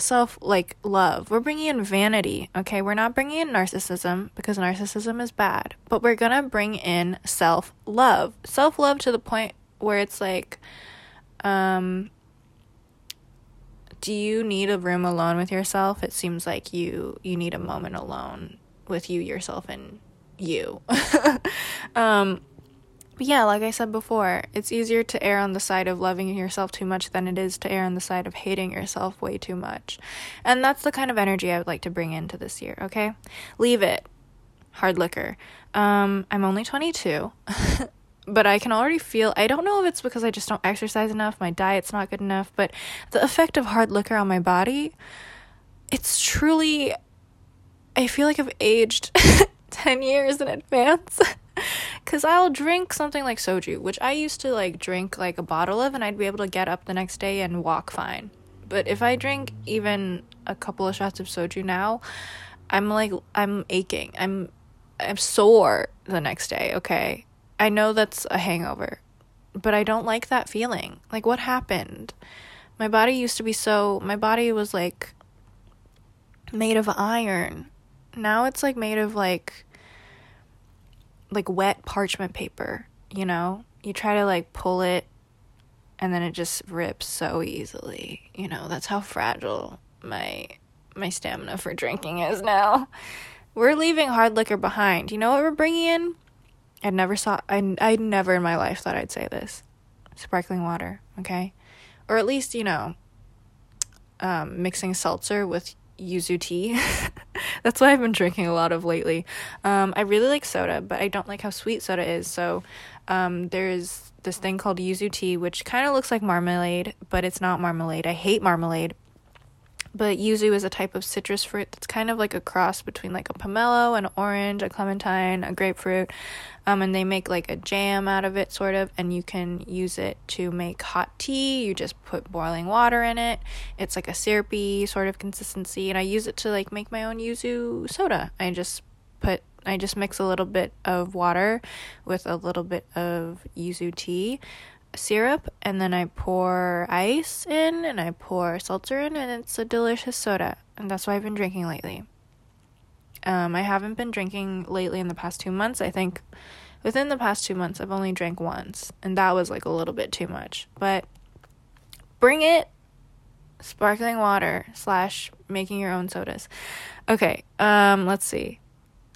self like love. We're bringing in vanity. Okay, we're not bringing in narcissism because narcissism is bad, but we're gonna bring in self love. Self love to the point where it's like, um, do you need a room alone with yourself? It seems like you you need a moment alone with you yourself and you. um, but yeah, like I said before, it's easier to err on the side of loving yourself too much than it is to err on the side of hating yourself way too much. And that's the kind of energy I would like to bring into this year, okay? Leave it. Hard liquor. Um, I'm only 22. but I can already feel I don't know if it's because I just don't exercise enough, my diet's not good enough, but the effect of hard liquor on my body, it's truly I feel like I've aged 10 years in advance. Cause I'll drink something like soju, which I used to like drink like a bottle of, and I'd be able to get up the next day and walk fine. But if I drink even a couple of shots of soju now, I'm like I'm aching. I'm I'm sore the next day. Okay, I know that's a hangover, but I don't like that feeling. Like what happened? My body used to be so. My body was like made of iron. Now it's like made of like like wet parchment paper, you know? You try to like pull it and then it just rips so easily. You know, that's how fragile my my stamina for drinking is now. We're leaving hard liquor behind. You know what we're bringing in? I never saw I I never in my life thought I'd say this. Sparkling water, okay? Or at least, you know, um, mixing seltzer with yuzu tea. That's what I've been drinking a lot of lately. Um, I really like soda, but I don't like how sweet soda is. So um, there's this thing called yuzu tea, which kind of looks like marmalade, but it's not marmalade. I hate marmalade. But yuzu is a type of citrus fruit that's kind of like a cross between like a pomelo, an orange, a clementine, a grapefruit. Um, and they make like a jam out of it, sort of, and you can use it to make hot tea. You just put boiling water in it. It's like a syrupy sort of consistency, and I use it to like make my own yuzu soda. I just put I just mix a little bit of water with a little bit of yuzu tea syrup and then I pour ice in and I pour seltzer in and it's a delicious soda and that's what I've been drinking lately. Um, I haven't been drinking lately in the past two months. I think within the past two months I've only drank once and that was like a little bit too much. But bring it sparkling water slash making your own sodas. Okay, um, let's see.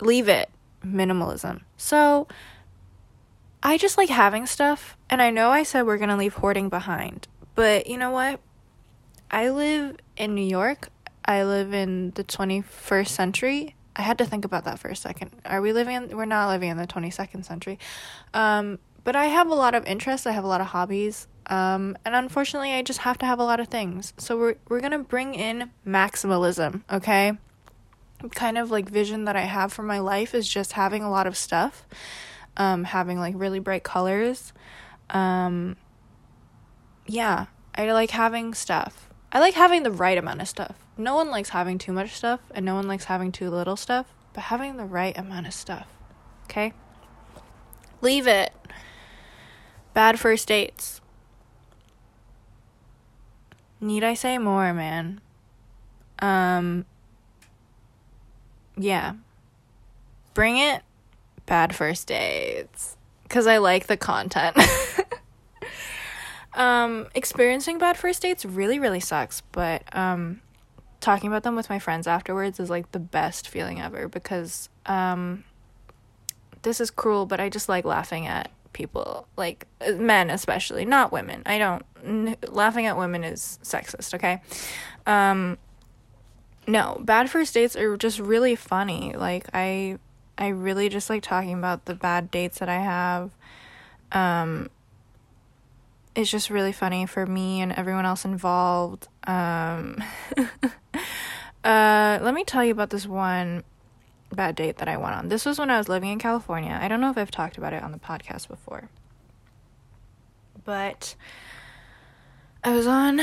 Leave it minimalism. So I just like having stuff. And I know I said we're going to leave hoarding behind. But you know what? I live in New York. I live in the 21st century. I had to think about that for a second. Are we living in we're not living in the 22nd century. Um, but I have a lot of interests, I have a lot of hobbies. Um, and unfortunately, I just have to have a lot of things. So we're we're going to bring in maximalism, okay? Kind of like vision that I have for my life is just having a lot of stuff um, having like really bright colors. Um, yeah, I like having stuff. I like having the right amount of stuff. No one likes having too much stuff, and no one likes having too little stuff, but having the right amount of stuff. Okay? Leave it. Bad first dates. Need I say more, man? Um, yeah. Bring it bad first dates because I like the content. um, experiencing bad first dates really, really sucks, but um, talking about them with my friends afterwards is like the best feeling ever because um, this is cruel, but I just like laughing at people, like men especially, not women. I don't n- laughing at women is sexist, okay? Um, no, bad first dates are just really funny. Like I I really just like talking about the bad dates that I have. Um, it's just really funny for me and everyone else involved. Um, uh, let me tell you about this one bad date that I went on. This was when I was living in California. I don't know if I've talked about it on the podcast before. But I was on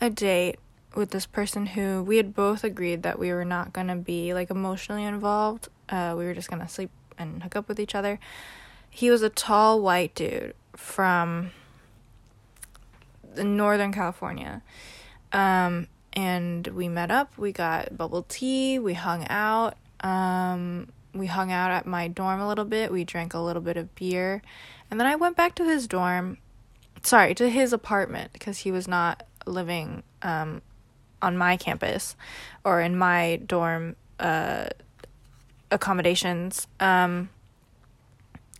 a date with this person who we had both agreed that we were not going to be like emotionally involved. Uh, we were just to sleep and hook up with each other. He was a tall white dude from the Northern California. Um, and we met up, we got bubble tea, we hung out. Um, we hung out at my dorm a little bit, we drank a little bit of beer. And then I went back to his dorm, sorry, to his apartment because he was not living um, on my campus or in my dorm uh, accommodations. Um,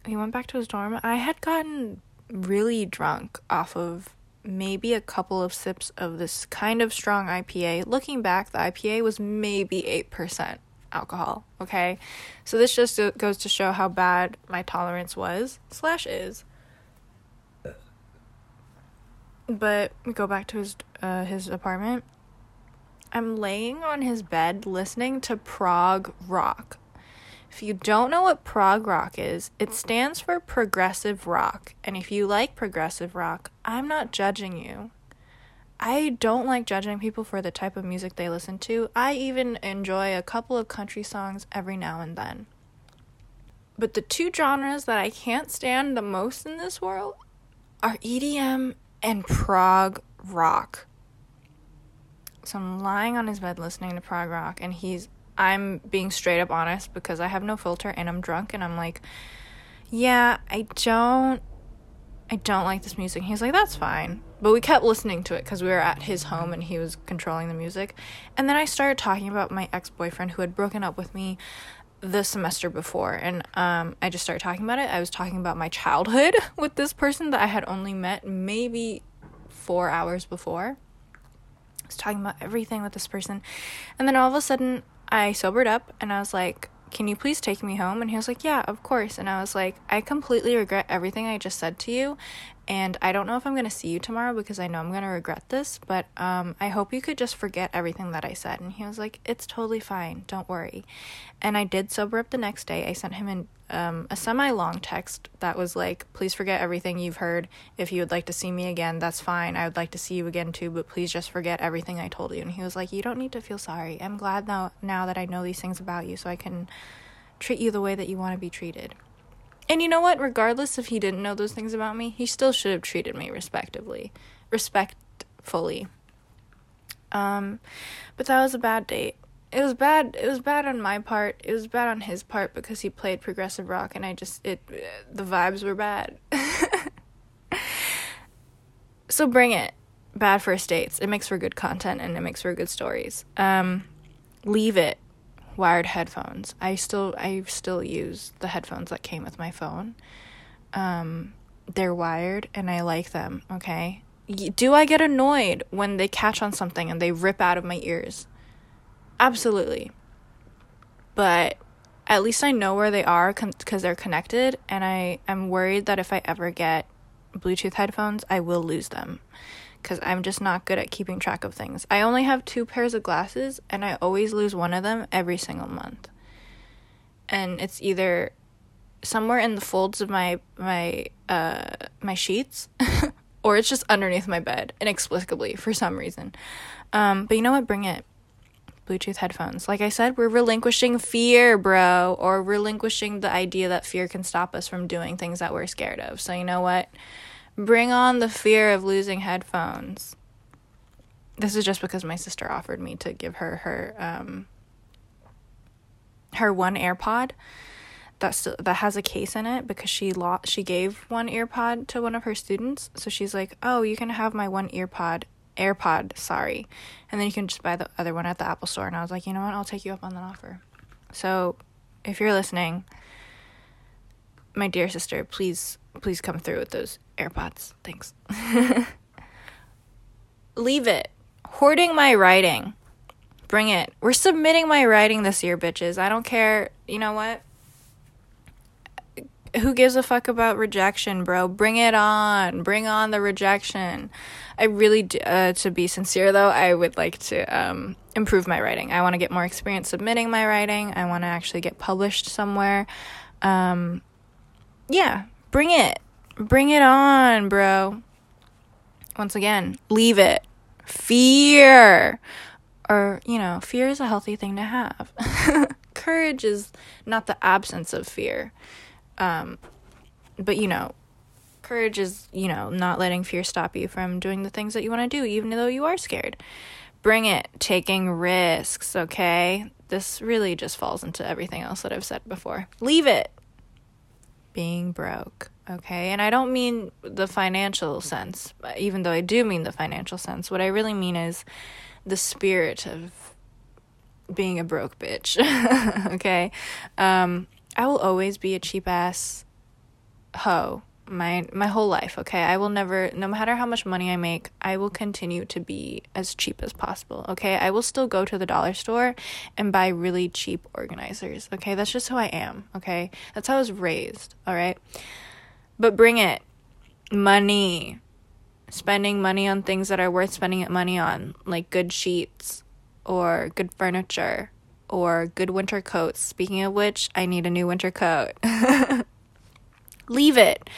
he went back to his dorm. I had gotten really drunk off of maybe a couple of sips of this kind of strong IPA. Looking back, the IPA was maybe 8% alcohol, okay? So this just goes to show how bad my tolerance was, slash is. But we go back to his uh, his apartment. I'm laying on his bed listening to prog rock. If you don't know what prog rock is, it stands for progressive rock. And if you like progressive rock, I'm not judging you. I don't like judging people for the type of music they listen to. I even enjoy a couple of country songs every now and then. But the two genres that I can't stand the most in this world are EDM and prog rock. So I'm lying on his bed listening to prog rock, and he's I'm being straight up honest because I have no filter and I'm drunk and I'm like, yeah, I don't I don't like this music. he's like, that's fine. But we kept listening to it because we were at his home and he was controlling the music. And then I started talking about my ex boyfriend who had broken up with me the semester before. And um, I just started talking about it. I was talking about my childhood with this person that I had only met maybe four hours before. I was talking about everything with this person. And then all of a sudden, I sobered up and I was like, Can you please take me home? And he was like, Yeah, of course. And I was like, I completely regret everything I just said to you. And I don't know if I'm going to see you tomorrow because I know I'm going to regret this, but um, I hope you could just forget everything that I said. And he was like, It's totally fine. Don't worry. And I did sober up the next day. I sent him an, um, a semi long text that was like, Please forget everything you've heard. If you would like to see me again, that's fine. I would like to see you again too, but please just forget everything I told you. And he was like, You don't need to feel sorry. I'm glad now, now that I know these things about you so I can treat you the way that you want to be treated. And you know what? Regardless if he didn't know those things about me, he still should have treated me respectively, respectfully. Um, but that was a bad date. It was bad. It was bad on my part. It was bad on his part because he played progressive rock, and I just it the vibes were bad. so bring it. Bad first dates. It makes for good content and it makes for good stories. Um, leave it wired headphones. I still I still use the headphones that came with my phone. Um, they're wired and I like them, okay? Do I get annoyed when they catch on something and they rip out of my ears? Absolutely. But at least I know where they are because they're connected, and I am worried that if I ever get Bluetooth headphones, I will lose them because I'm just not good at keeping track of things. I only have two pairs of glasses and I always lose one of them every single month. And it's either somewhere in the folds of my my uh my sheets or it's just underneath my bed inexplicably for some reason. Um but you know what? Bring it. Bluetooth headphones. Like I said, we're relinquishing fear, bro, or relinquishing the idea that fear can stop us from doing things that we're scared of. So you know what? Bring on the fear of losing headphones. This is just because my sister offered me to give her her um her one AirPod that still, that has a case in it because she lost she gave one earpod to one of her students. So she's like, "Oh, you can have my one earpod AirPod, sorry. And then you can just buy the other one at the Apple store." And I was like, "You know what? I'll take you up on that offer." So, if you're listening, my dear sister, please please come through with those AirPods. Thanks. Leave it. Hoarding my writing. Bring it. We're submitting my writing this year, bitches. I don't care. You know what? Who gives a fuck about rejection, bro? Bring it on. Bring on the rejection. I really, do, uh, to be sincere though, I would like to um, improve my writing. I want to get more experience submitting my writing. I want to actually get published somewhere. Um, yeah, bring it. Bring it on, bro. Once again, leave it. Fear. Or, you know, fear is a healthy thing to have. courage is not the absence of fear. Um, but you know, courage is, you know, not letting fear stop you from doing the things that you want to do, even though you are scared. Bring it, taking risks, okay? This really just falls into everything else that I've said before. Leave it. Being broke, okay? And I don't mean the financial sense, even though I do mean the financial sense. What I really mean is the spirit of being a broke bitch, okay? Um, I will always be a cheap ass hoe my my whole life okay i will never no matter how much money i make i will continue to be as cheap as possible okay i will still go to the dollar store and buy really cheap organizers okay that's just who i am okay that's how i was raised all right but bring it money spending money on things that are worth spending money on like good sheets or good furniture or good winter coats speaking of which i need a new winter coat leave it.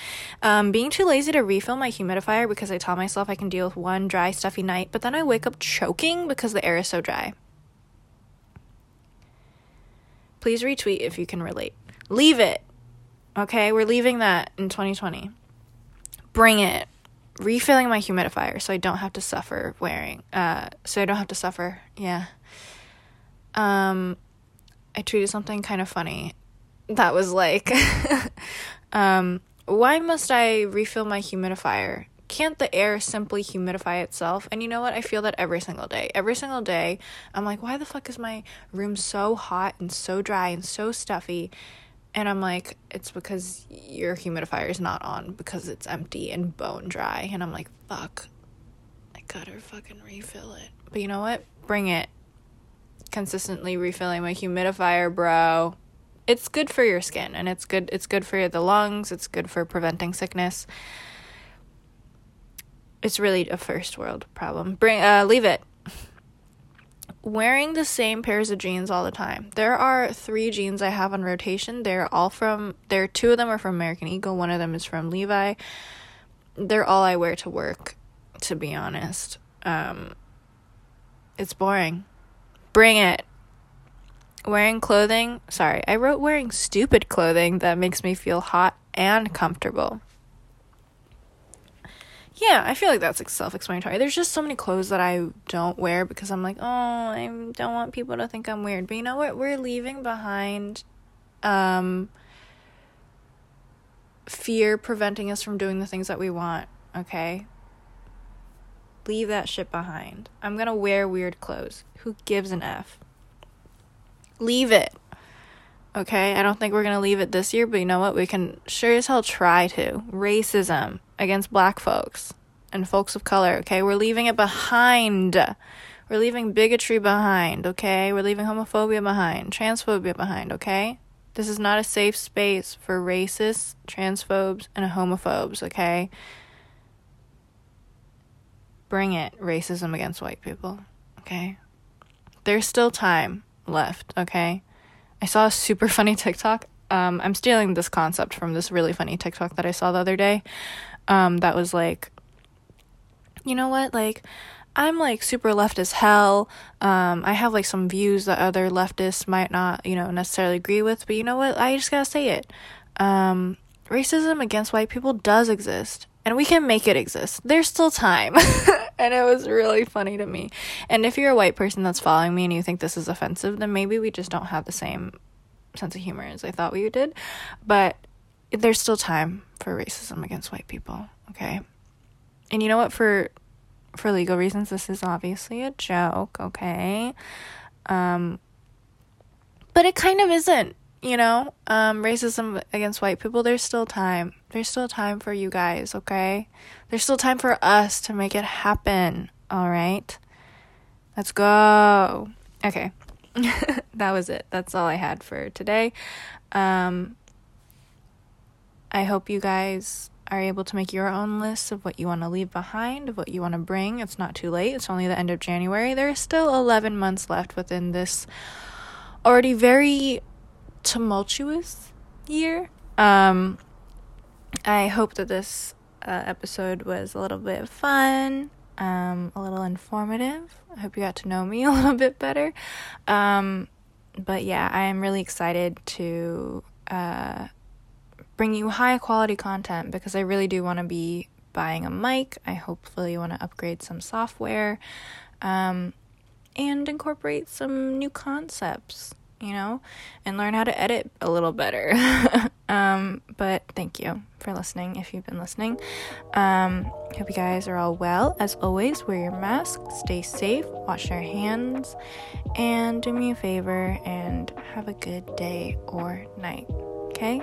Um, being too lazy to refill my humidifier because I tell myself I can deal with one dry, stuffy night, but then I wake up choking because the air is so dry. Please retweet if you can relate. Leave it. Okay, we're leaving that in 2020. Bring it. Refilling my humidifier so I don't have to suffer wearing. Uh, so I don't have to suffer. Yeah. Um, I tweeted something kind of funny that was like Um, why must I refill my humidifier? Can't the air simply humidify itself? And you know what? I feel that every single day. Every single day, I'm like, why the fuck is my room so hot and so dry and so stuffy? And I'm like, it's because your humidifier is not on because it's empty and bone dry. And I'm like, fuck, I gotta fucking refill it. But you know what? Bring it. Consistently refilling my humidifier, bro it's good for your skin and it's good it's good for the lungs, it's good for preventing sickness. It's really a first world problem. Bring uh leave it. Wearing the same pairs of jeans all the time. There are 3 jeans I have on rotation. They're all from there two of them are from American Eagle, one of them is from Levi. They're all I wear to work, to be honest. Um it's boring. Bring it wearing clothing, sorry, I wrote wearing stupid clothing that makes me feel hot and comfortable. Yeah, I feel like that's like self-explanatory. There's just so many clothes that I don't wear because I'm like, "Oh, I don't want people to think I'm weird." But you know what? We're leaving behind um fear preventing us from doing the things that we want, okay? Leave that shit behind. I'm going to wear weird clothes. Who gives an F? leave it. Okay, I don't think we're gonna leave it this year, but you know what? We can sure as hell try to. Racism against black folks and folks of color, okay? We're leaving it behind. We're leaving bigotry behind, okay? We're leaving homophobia behind, transphobia behind, okay? This is not a safe space for racists, transphobes, and homophobes, okay? Bring it, racism against white people, okay? There's still time left, okay? I saw a super funny TikTok. Um, I'm stealing this concept from this really funny TikTok that I saw the other day. Um, that was like, you know what? Like, I'm like super left as hell. Um, I have like some views that other leftists might not, you know, necessarily agree with, but you know what? I just gotta say it. Um, racism against white people does exist, and we can make it exist. There's still time. and it was really funny to me. And if you're a white person that's following me and you think this is offensive, then maybe we just don't have the same sense of humor as I thought we did. But there's still time for racism against white people, okay? And you know what for for legal reasons this is obviously a joke, okay? Um but it kind of isn't, you know? Um racism against white people, there's still time. There's still time for you guys, okay? There's still time for us to make it happen, alright? Let's go. Okay. that was it. That's all I had for today. Um, I hope you guys are able to make your own list of what you want to leave behind, of what you want to bring. It's not too late. It's only the end of January. There is still 11 months left within this already very tumultuous year. Um, I hope that this uh, episode was a little bit fun, um, a little informative. I hope you got to know me a little bit better. Um, but yeah, I am really excited to uh, bring you high quality content because I really do want to be buying a mic. I hopefully want to upgrade some software um, and incorporate some new concepts, you know, and learn how to edit a little better. um, but thank you for listening if you've been listening. Um, hope you guys are all well. As always, wear your mask, stay safe, wash your hands, and do me a favor and have a good day or night. Okay?